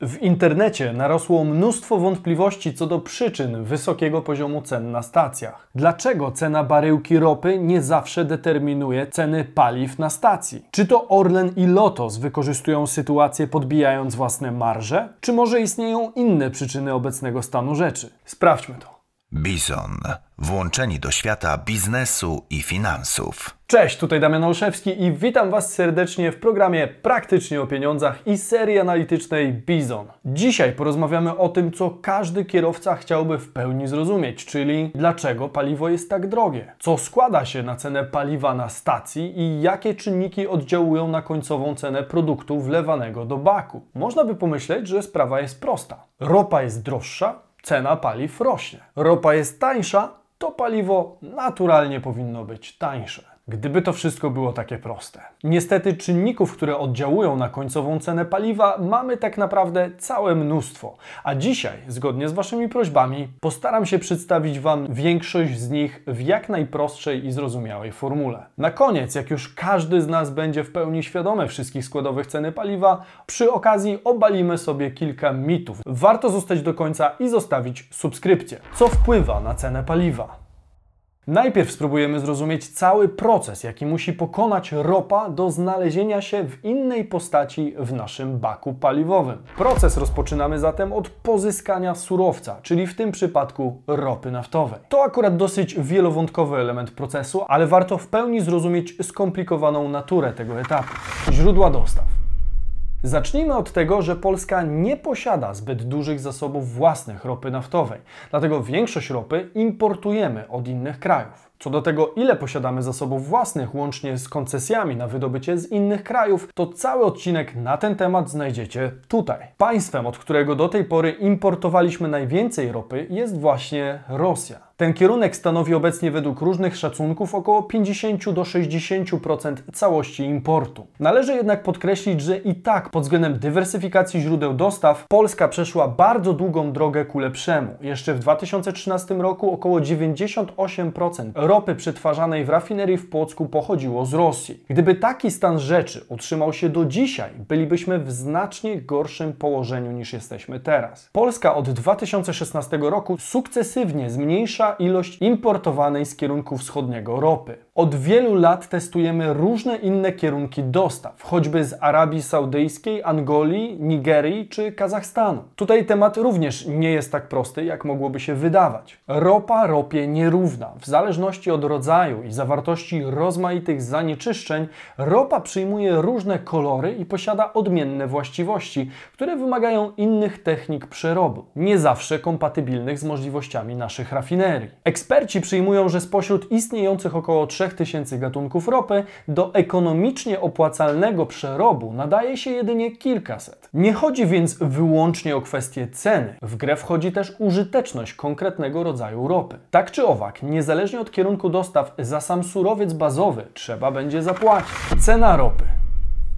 W internecie narosło mnóstwo wątpliwości co do przyczyn wysokiego poziomu cen na stacjach. Dlaczego cena baryłki ropy nie zawsze determinuje ceny paliw na stacji? Czy to Orlen i Lotos wykorzystują sytuację podbijając własne marże? Czy może istnieją inne przyczyny obecnego stanu rzeczy? Sprawdźmy to. Bizon. Włączeni do świata biznesu i finansów. Cześć, tutaj Damian Olszewski i witam Was serdecznie w programie Praktycznie o pieniądzach i serii analitycznej Bizon. Dzisiaj porozmawiamy o tym, co każdy kierowca chciałby w pełni zrozumieć, czyli dlaczego paliwo jest tak drogie, co składa się na cenę paliwa na stacji i jakie czynniki oddziałują na końcową cenę produktu wlewanego do baku. Można by pomyśleć, że sprawa jest prosta. Ropa jest droższa, cena paliw rośnie. Ropa jest tańsza, to paliwo naturalnie powinno być tańsze. Gdyby to wszystko było takie proste. Niestety czynników, które oddziałują na końcową cenę paliwa, mamy tak naprawdę całe mnóstwo. A dzisiaj, zgodnie z Waszymi prośbami, postaram się przedstawić Wam większość z nich w jak najprostszej i zrozumiałej formule. Na koniec, jak już każdy z nas będzie w pełni świadomy wszystkich składowych ceny paliwa, przy okazji obalimy sobie kilka mitów. Warto zostać do końca i zostawić subskrypcję. Co wpływa na cenę paliwa? Najpierw spróbujemy zrozumieć cały proces, jaki musi pokonać ropa do znalezienia się w innej postaci w naszym baku paliwowym. Proces rozpoczynamy zatem od pozyskania surowca, czyli w tym przypadku ropy naftowej. To akurat dosyć wielowątkowy element procesu, ale warto w pełni zrozumieć skomplikowaną naturę tego etapu. Źródła dostaw. Zacznijmy od tego, że Polska nie posiada zbyt dużych zasobów własnych ropy naftowej, dlatego większość ropy importujemy od innych krajów. Co do tego, ile posiadamy zasobów własnych, łącznie z koncesjami na wydobycie z innych krajów, to cały odcinek na ten temat znajdziecie tutaj. Państwem, od którego do tej pory importowaliśmy najwięcej ropy, jest właśnie Rosja. Ten kierunek stanowi obecnie według różnych szacunków około 50 do 60% całości importu. Należy jednak podkreślić, że i tak pod względem dywersyfikacji źródeł dostaw Polska przeszła bardzo długą drogę ku lepszemu. Jeszcze w 2013 roku około 98% ropy przetwarzanej w rafinerii w Płocku pochodziło z Rosji. Gdyby taki stan rzeczy utrzymał się do dzisiaj, bylibyśmy w znacznie gorszym położeniu niż jesteśmy teraz. Polska od 2016 roku sukcesywnie zmniejsza ilość importowanej z kierunku wschodniego ropy. Od wielu lat testujemy różne inne kierunki dostaw, choćby z Arabii Saudyjskiej, Angolii, Nigerii czy Kazachstanu. Tutaj temat również nie jest tak prosty, jak mogłoby się wydawać. Ropa ropie nierówna. W zależności od rodzaju i zawartości rozmaitych zanieczyszczeń, ropa przyjmuje różne kolory i posiada odmienne właściwości, które wymagają innych technik przerobu, nie zawsze kompatybilnych z możliwościami naszych rafinerii. Eksperci przyjmują, że spośród istniejących około 3 3000 gatunków ropy, do ekonomicznie opłacalnego przerobu nadaje się jedynie kilkaset. Nie chodzi więc wyłącznie o kwestię ceny. W grę wchodzi też użyteczność konkretnego rodzaju ropy. Tak czy owak, niezależnie od kierunku dostaw, za sam surowiec bazowy trzeba będzie zapłacić. Cena ropy.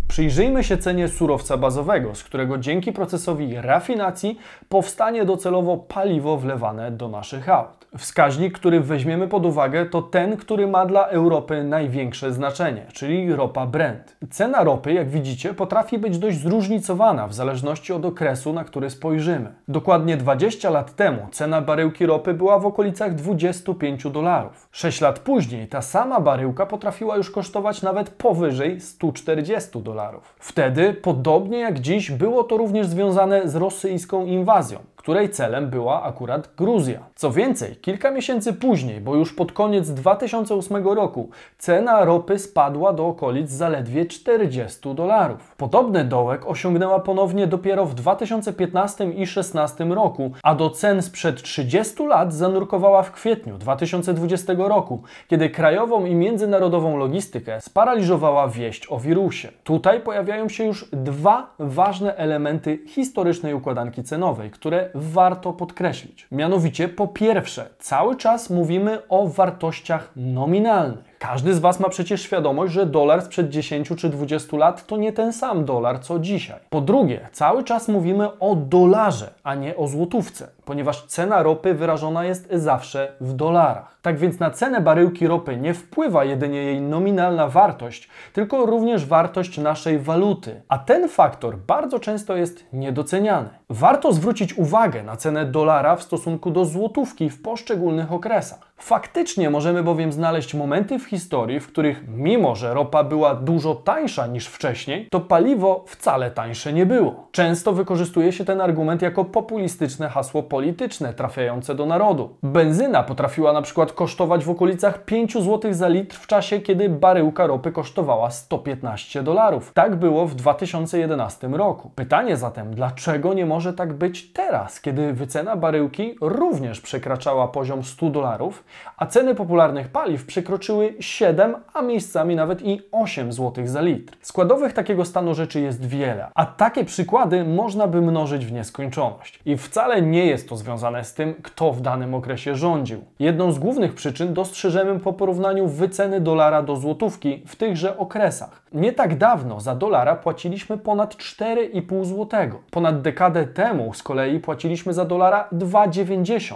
Przyjrzyjmy się cenie surowca bazowego, z którego dzięki procesowi rafinacji powstanie docelowo paliwo wlewane do naszych aut. Wskaźnik, który weźmiemy pod uwagę, to ten, który ma dla Europy największe znaczenie, czyli ropa Brent. Cena ropy, jak widzicie, potrafi być dość zróżnicowana w zależności od okresu, na który spojrzymy. Dokładnie 20 lat temu cena baryłki ropy była w okolicach 25 dolarów. 6 lat później ta sama baryłka potrafiła już kosztować nawet powyżej 140 dolarów dolarów. Wtedy, podobnie jak dziś, było to również związane z rosyjską inwazją której celem była akurat Gruzja. Co więcej, kilka miesięcy później, bo już pod koniec 2008 roku, cena ropy spadła do okolic zaledwie 40 dolarów. Podobny dołek osiągnęła ponownie dopiero w 2015 i 2016 roku, a do cen sprzed 30 lat zanurkowała w kwietniu 2020 roku, kiedy krajową i międzynarodową logistykę sparaliżowała wieść o wirusie. Tutaj pojawiają się już dwa ważne elementy historycznej układanki cenowej, które warto podkreślić. Mianowicie, po pierwsze, cały czas mówimy o wartościach nominalnych. Każdy z Was ma przecież świadomość, że dolar sprzed 10 czy 20 lat to nie ten sam dolar co dzisiaj. Po drugie, cały czas mówimy o dolarze, a nie o złotówce, ponieważ cena ropy wyrażona jest zawsze w dolarach. Tak więc na cenę baryłki ropy nie wpływa jedynie jej nominalna wartość, tylko również wartość naszej waluty. A ten faktor bardzo często jest niedoceniany. Warto zwrócić uwagę na cenę dolara w stosunku do złotówki w poszczególnych okresach. Faktycznie możemy bowiem znaleźć momenty w historii, w których mimo, że ropa była dużo tańsza niż wcześniej, to paliwo wcale tańsze nie było. Często wykorzystuje się ten argument jako populistyczne hasło polityczne trafiające do narodu. Benzyna potrafiła na przykład kosztować w okolicach 5 zł za litr w czasie, kiedy baryłka ropy kosztowała 115 dolarów. Tak było w 2011 roku. Pytanie zatem, dlaczego nie może tak być teraz, kiedy wycena baryłki również przekraczała poziom 100 dolarów, a ceny popularnych paliw przekroczyły 7, a miejscami nawet i 8 zł za litr. Składowych takiego stanu rzeczy jest wiele, a takie przykłady można by mnożyć w nieskończoność. I wcale nie jest to związane z tym, kto w danym okresie rządził. Jedną z głównych przyczyn dostrzeżemy po porównaniu wyceny dolara do złotówki w tychże okresach. Nie tak dawno za dolara płaciliśmy ponad 4,5 zł. Ponad dekadę temu z kolei płaciliśmy za dolara 2,90,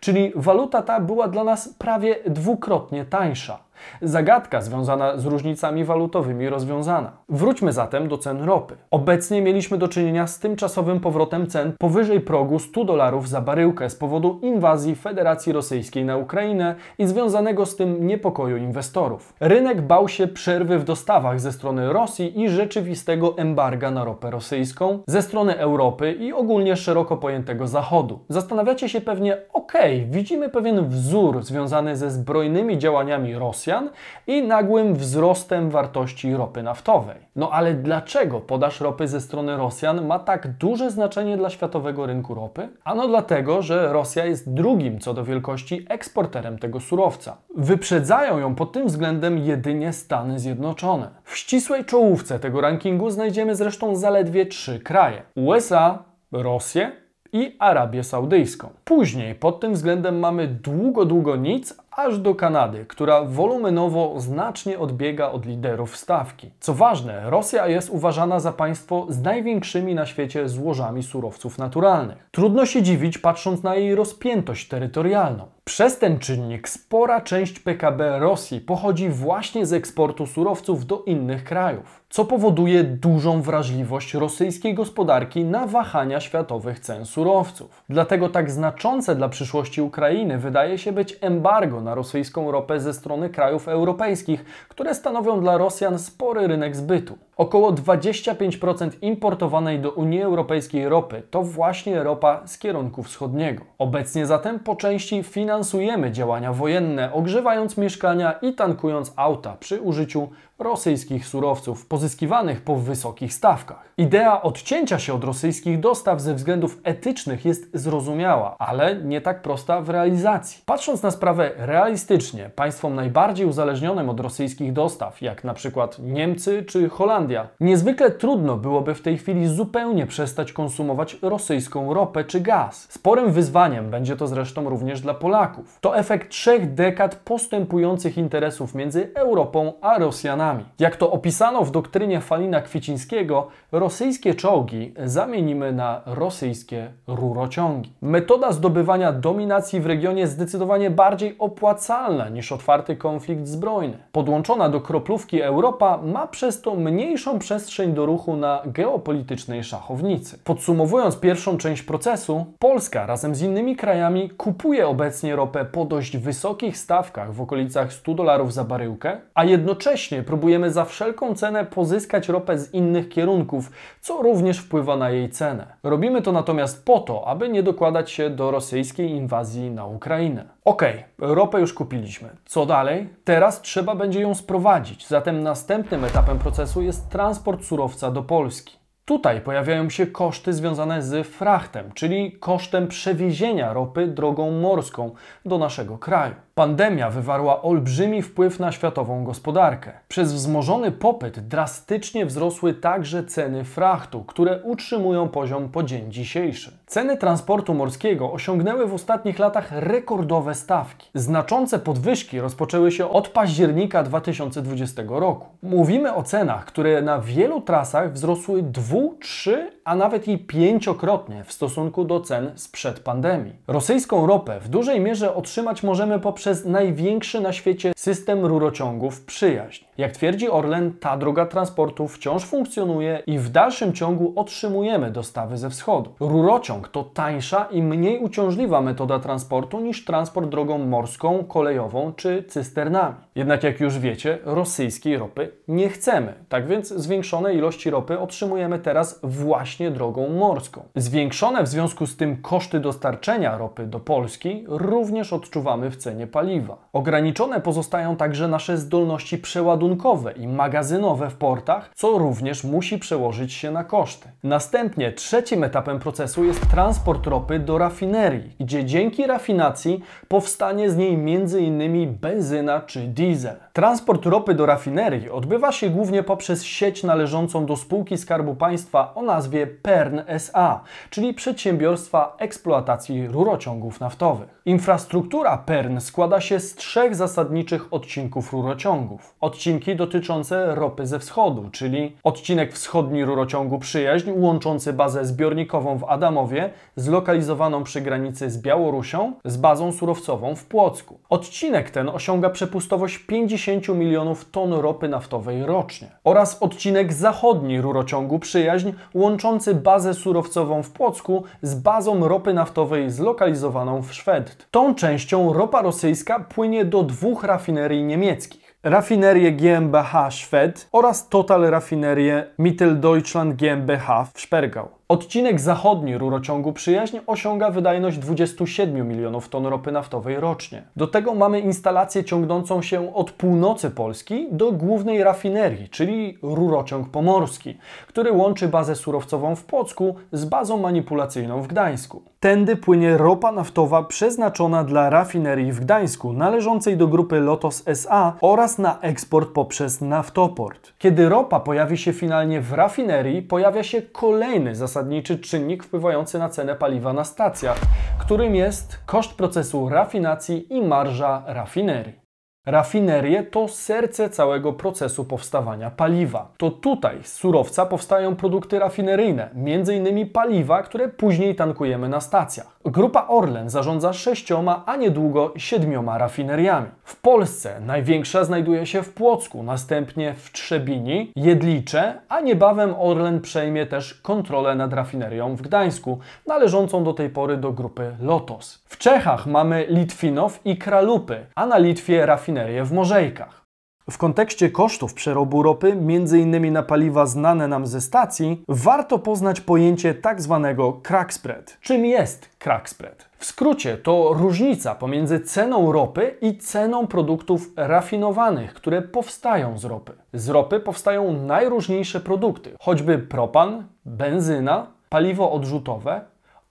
czyli waluta ta była dla nas prawie dwukrotnie tańsza. Zagadka związana z różnicami walutowymi rozwiązana. Wróćmy zatem do cen ropy. Obecnie mieliśmy do czynienia z tymczasowym powrotem cen powyżej progu 100 dolarów za baryłkę z powodu inwazji Federacji Rosyjskiej na Ukrainę i związanego z tym niepokoju inwestorów. Rynek bał się przerwy w dostawach ze strony Rosji i rzeczywistego embarga na ropę rosyjską ze strony Europy i ogólnie szeroko pojętego Zachodu. Zastanawiacie się pewnie, okej, widzimy pewien wzór związany ze zbrojnymi działaniami Rosjan, Rosjan i nagłym wzrostem wartości ropy naftowej. No ale dlaczego podaż ropy ze strony Rosjan ma tak duże znaczenie dla światowego rynku ropy? Ano dlatego, że Rosja jest drugim co do wielkości eksporterem tego surowca. Wyprzedzają ją pod tym względem jedynie Stany Zjednoczone. W ścisłej czołówce tego rankingu znajdziemy zresztą zaledwie trzy kraje: USA, Rosję i Arabię Saudyjską. Później pod tym względem mamy długo, długo nic, aż do Kanady, która wolumenowo znacznie odbiega od liderów stawki. Co ważne, Rosja jest uważana za państwo z największymi na świecie złożami surowców naturalnych. Trudno się dziwić, patrząc na jej rozpiętość terytorialną. Przez ten czynnik spora część PKB Rosji pochodzi właśnie z eksportu surowców do innych krajów, co powoduje dużą wrażliwość rosyjskiej gospodarki na wahania światowych cen surowców. Dlatego tak znaczące dla przyszłości Ukrainy wydaje się być embargo na rosyjską ropę ze strony krajów europejskich, które stanowią dla Rosjan spory rynek zbytu. Około 25% importowanej do Unii Europejskiej ropy to właśnie ropa z kierunku wschodniego. Obecnie zatem po części finansujemy działania wojenne, ogrzewając mieszkania i tankując auta przy użyciu rosyjskich surowców pozyskiwanych po wysokich stawkach. Idea odcięcia się od rosyjskich dostaw ze względów etycznych jest zrozumiała, ale nie tak prosta w realizacji. Patrząc na sprawę realistycznie, państwom najbardziej uzależnionym od rosyjskich dostaw, jak na przykład Niemcy czy Holandia, niezwykle trudno byłoby w tej chwili zupełnie przestać konsumować rosyjską ropę czy gaz. Sporym wyzwaniem będzie to zresztą również dla Polaków. To efekt trzech dekad postępujących interesów między Europą a Rosjanami jak to opisano w doktrynie Falina Kwiecińskiego, rosyjskie czołgi zamienimy na rosyjskie rurociągi. Metoda zdobywania dominacji w regionie zdecydowanie bardziej opłacalna niż otwarty konflikt zbrojny. Podłączona do kroplówki Europa ma przez to mniejszą przestrzeń do ruchu na geopolitycznej szachownicy. Podsumowując pierwszą część procesu, Polska razem z innymi krajami kupuje obecnie ropę po dość wysokich stawkach w okolicach 100 dolarów za baryłkę, a jednocześnie próbujemy za wszelką cenę pozyskać ropę z innych kierunków, co również wpływa na jej cenę. Robimy to natomiast po to, aby nie dokładać się do rosyjskiej inwazji na Ukrainę. Ok, ropę już kupiliśmy. Co dalej? Teraz trzeba będzie ją sprowadzić, zatem następnym etapem procesu jest transport surowca do Polski. Tutaj pojawiają się koszty związane z frachtem, czyli kosztem przewiezienia ropy drogą morską do naszego kraju. Pandemia wywarła olbrzymi wpływ na światową gospodarkę. Przez wzmożony popyt drastycznie wzrosły także ceny frachtu, które utrzymują poziom po dzień dzisiejszy. Ceny transportu morskiego osiągnęły w ostatnich latach rekordowe stawki. Znaczące podwyżki rozpoczęły się od października 2020 roku. Mówimy o cenach, które na wielu trasach wzrosły dwu, trzy, a nawet i pięciokrotnie w stosunku do cen sprzed pandemii. Rosyjską ropę w dużej mierze otrzymać możemy poprzez największy na świecie system rurociągów przyjaźń. Jak twierdzi Orlen, ta droga transportu wciąż funkcjonuje i w dalszym ciągu otrzymujemy dostawy ze wschodu. Rurociąg to tańsza i mniej uciążliwa metoda transportu niż transport drogą morską, kolejową czy cysternami. Jednak jak już wiecie, rosyjskiej ropy nie chcemy. Tak więc zwiększone ilości ropy otrzymujemy teraz właśnie drogą morską. Zwiększone w związku z tym koszty dostarczenia ropy do Polski również odczuwamy w cenie paliwa. Ograniczone pozostają także nasze zdolności przeładunkowe i magazynowe w portach, co również musi przełożyć się na koszty. Następnie trzecim etapem procesu jest transport ropy do rafinerii, gdzie dzięki rafinacji powstanie z niej m.in. benzyna czy diesel. Anvisa. Transport ropy do rafinerii odbywa się głównie poprzez sieć należącą do spółki Skarbu Państwa o nazwie PERN SA, czyli Przedsiębiorstwa Eksploatacji Rurociągów Naftowych. Infrastruktura PERN składa się z trzech zasadniczych odcinków rurociągów. Odcinki dotyczące ropy ze wschodu, czyli odcinek wschodni rurociągu Przyjaźń łączący bazę zbiornikową w Adamowie zlokalizowaną przy granicy z Białorusią z bazą surowcową w Płocku. Odcinek ten osiąga przepustowość 50 milionów ton ropy naftowej rocznie. Oraz odcinek zachodni rurociągu Przyjaźń łączący bazę surowcową w Płocku z bazą ropy naftowej zlokalizowaną w Szwedt. Tą częścią ropa rosyjska płynie do dwóch rafinerii niemieckich. Rafinerię GmbH Szwed oraz Total Rafinerię Mitteldeutschland GmbH w Szpergał. Odcinek zachodni rurociągu Przyjaźń osiąga wydajność 27 milionów ton ropy naftowej rocznie. Do tego mamy instalację ciągnącą się od północy Polski do głównej rafinerii, czyli rurociąg pomorski, który łączy bazę surowcową w Płocku z bazą manipulacyjną w Gdańsku. Tędy płynie ropa naftowa przeznaczona dla rafinerii w Gdańsku, należącej do grupy Lotos SA oraz na eksport poprzez naftoport. Kiedy ropa pojawi się finalnie w rafinerii, pojawia się kolejny zasadniczy czynnik wpływający na cenę paliwa na stacjach, którym jest koszt procesu rafinacji i marża rafinerii. Rafinerie to serce całego procesu powstawania paliwa. To tutaj z surowca powstają produkty rafineryjne, m.in. paliwa, które później tankujemy na stacjach. Grupa Orlen zarządza sześcioma, a niedługo siedmioma rafineriami. W Polsce największa znajduje się w Płocku, następnie w Trzebini, Jedlicze, a niebawem Orlen przejmie też kontrolę nad rafinerią w Gdańsku, należącą do tej pory do grupy Lotos. W Czechach mamy Litwinow i Kralupy, a na Litwie w Morzejkach. W kontekście kosztów przerobu ropy, m.in. na paliwa znane nam ze stacji, warto poznać pojęcie tak zwanego crack spread. Czym jest crack spread? W skrócie to różnica pomiędzy ceną ropy i ceną produktów rafinowanych, które powstają z ropy. Z ropy powstają najróżniejsze produkty, choćby propan, benzyna, paliwo odrzutowe,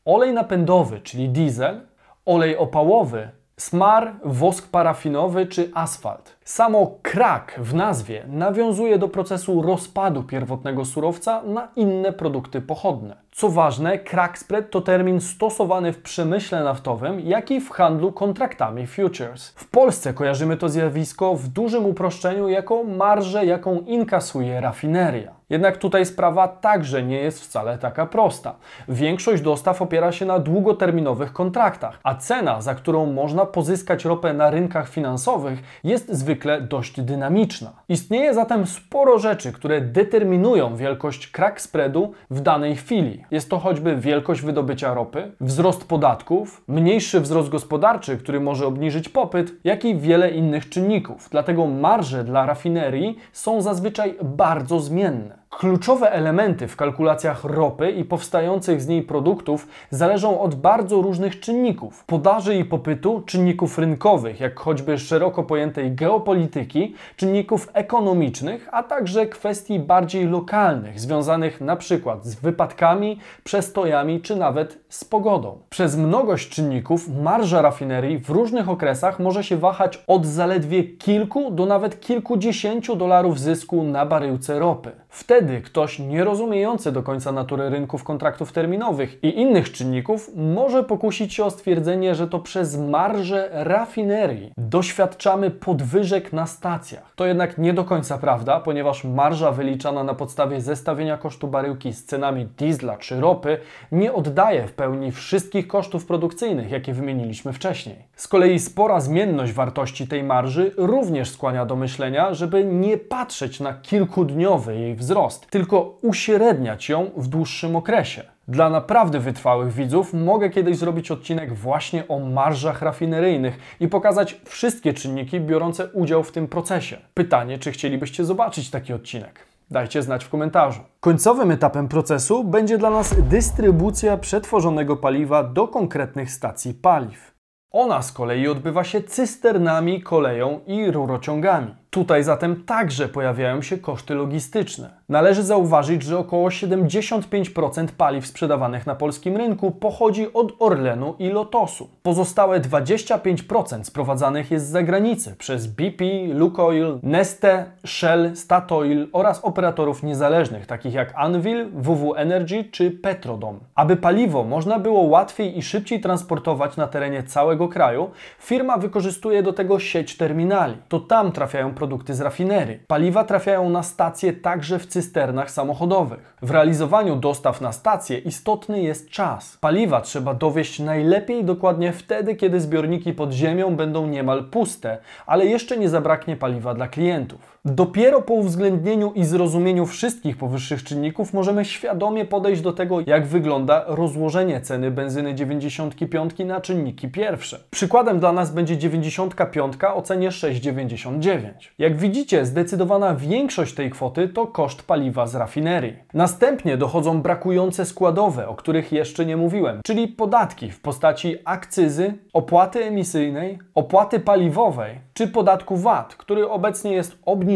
olej napędowy, czyli diesel, olej opałowy, smar, wosk parafinowy czy asfalt. Samo krak w nazwie nawiązuje do procesu rozpadu pierwotnego surowca na inne produkty pochodne. Co ważne, crack spread to termin stosowany w przemyśle naftowym, jak i w handlu kontraktami futures. W Polsce kojarzymy to zjawisko w dużym uproszczeniu jako marżę, jaką inkasuje rafineria. Jednak tutaj sprawa także nie jest wcale taka prosta. Większość dostaw opiera się na długoterminowych kontraktach, a cena, za którą można pozyskać ropę na rynkach finansowych, jest zwykle dość dynamiczna. Istnieje zatem sporo rzeczy, które determinują wielkość crack spreadu w danej chwili. Jest to choćby wielkość wydobycia ropy, wzrost podatków, mniejszy wzrost gospodarczy, który może obniżyć popyt, jak i wiele innych czynników. Dlatego marże dla rafinerii są zazwyczaj bardzo zmienne. Kluczowe elementy w kalkulacjach ropy i powstających z niej produktów zależą od bardzo różnych czynników: podaży i popytu, czynników rynkowych, jak choćby szeroko pojętej geopolityki, czynników ekonomicznych, a także kwestii bardziej lokalnych, związanych przykład z wypadkami, przestojami czy nawet z pogodą. Przez mnogość czynników marża rafinerii w różnych okresach może się wahać od zaledwie kilku do nawet kilkudziesięciu dolarów zysku na baryłce ropy. Wtedy ktoś nierozumiejący do końca natury rynków kontraktów terminowych i innych czynników może pokusić się o stwierdzenie, że to przez marżę rafinerii doświadczamy podwyżek na stacjach. To jednak nie do końca prawda, ponieważ marża wyliczana na podstawie zestawienia kosztu baryłki z cenami diesla czy ropy nie oddaje w pełni wszystkich kosztów produkcyjnych, jakie wymieniliśmy wcześniej. Z kolei spora zmienność wartości tej marży również skłania do myślenia, żeby nie patrzeć na kilkudniowy jej wzrost, tylko uśredniać ją w dłuższym okresie. Dla naprawdę wytrwałych widzów mogę kiedyś zrobić odcinek właśnie o marżach rafineryjnych i pokazać wszystkie czynniki biorące udział w tym procesie. Pytanie, czy chcielibyście zobaczyć taki odcinek? Dajcie znać w komentarzu. Końcowym etapem procesu będzie dla nas dystrybucja przetworzonego paliwa do konkretnych stacji paliw. Ona z kolei odbywa się cysternami, koleją i rurociągami. Tutaj zatem także pojawiają się koszty logistyczne. Należy zauważyć, że około 75% paliw sprzedawanych na polskim rynku pochodzi od Orlenu i Lotosu. Pozostałe 25% sprowadzanych jest z zagranicy przez BP, Lukoil, Neste, Shell, Statoil oraz operatorów niezależnych takich jak Anvil, WW Energy czy Petrodom. Aby paliwo można było łatwiej i szybciej transportować na terenie całego kraju, firma wykorzystuje do tego sieć terminali. To tam trafiają produkty z rafinerii. Paliwa trafiają na stacje także w cysternach samochodowych. W realizowaniu dostaw na stację istotny jest czas. Paliwa trzeba dowieść najlepiej dokładnie wtedy, kiedy zbiorniki pod ziemią będą niemal puste, ale jeszcze nie zabraknie paliwa dla klientów. Dopiero po uwzględnieniu i zrozumieniu wszystkich powyższych czynników możemy świadomie podejść do tego, jak wygląda rozłożenie ceny benzyny 95 na czynniki pierwsze. Przykładem dla nas będzie 95 o cenie 6,99. Jak widzicie, zdecydowana większość tej kwoty to koszt paliwa z rafinerii. Następnie dochodzą brakujące składowe, o których jeszcze nie mówiłem, czyli podatki w postaci akcyzy, opłaty emisyjnej, opłaty paliwowej czy podatku VAT, który obecnie jest obniżony,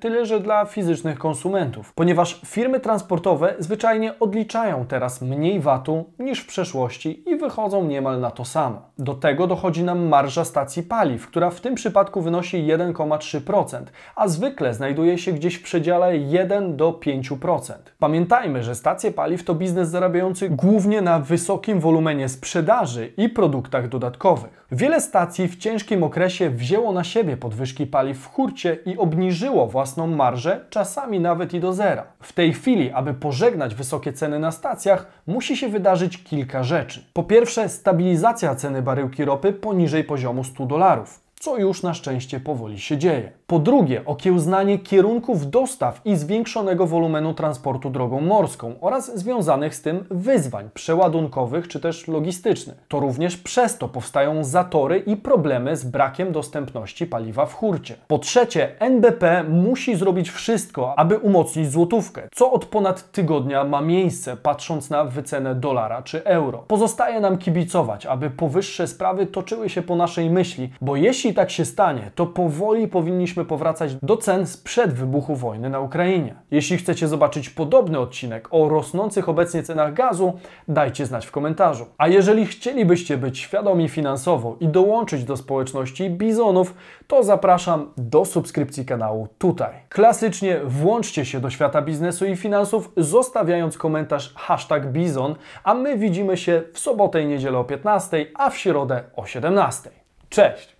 tyle że dla fizycznych konsumentów, ponieważ firmy transportowe zwyczajnie odliczają teraz mniej VAT-u niż w przeszłości i wychodzą niemal na to samo. Do tego dochodzi nam marża stacji paliw, która w tym przypadku wynosi 1,3%, a zwykle znajduje się gdzieś w przedziale 1 do 5%. Pamiętajmy, że stacje paliw to biznes zarabiający głównie na wysokim wolumenie sprzedaży i produktach dodatkowych. Wiele stacji w ciężkim okresie wzięło na siebie podwyżki paliw w hurcie i obniżyło własną marżę, czasami nawet i do zera. W tej chwili, aby pożegnać wysokie ceny na stacjach, musi się wydarzyć kilka rzeczy. Po pierwsze, stabilizacja ceny baryłki ropy poniżej poziomu 100 dolarów co już na szczęście powoli się dzieje. Po drugie, okiełznanie kierunków dostaw i zwiększonego wolumenu transportu drogą morską oraz związanych z tym wyzwań przeładunkowych czy też logistycznych. To również przez to powstają zatory i problemy z brakiem dostępności paliwa w hurcie. Po trzecie, NBP musi zrobić wszystko, aby umocnić złotówkę, co od ponad tygodnia ma miejsce, patrząc na wycenę dolara czy euro. Pozostaje nam kibicować, aby powyższe sprawy toczyły się po naszej myśli, bo jeśli tak się stanie, to powoli powinniśmy powracać do cen sprzed wybuchu wojny na Ukrainie. Jeśli chcecie zobaczyć podobny odcinek o rosnących obecnie cenach gazu, dajcie znać w komentarzu. A jeżeli chcielibyście być świadomi finansowo i dołączyć do społeczności bizonów, to zapraszam do subskrypcji kanału tutaj. Klasycznie włączcie się do świata biznesu i finansów, zostawiając komentarz hashtag bizon, a my widzimy się w sobotę i niedzielę o 15, a w środę o 17. Cześć!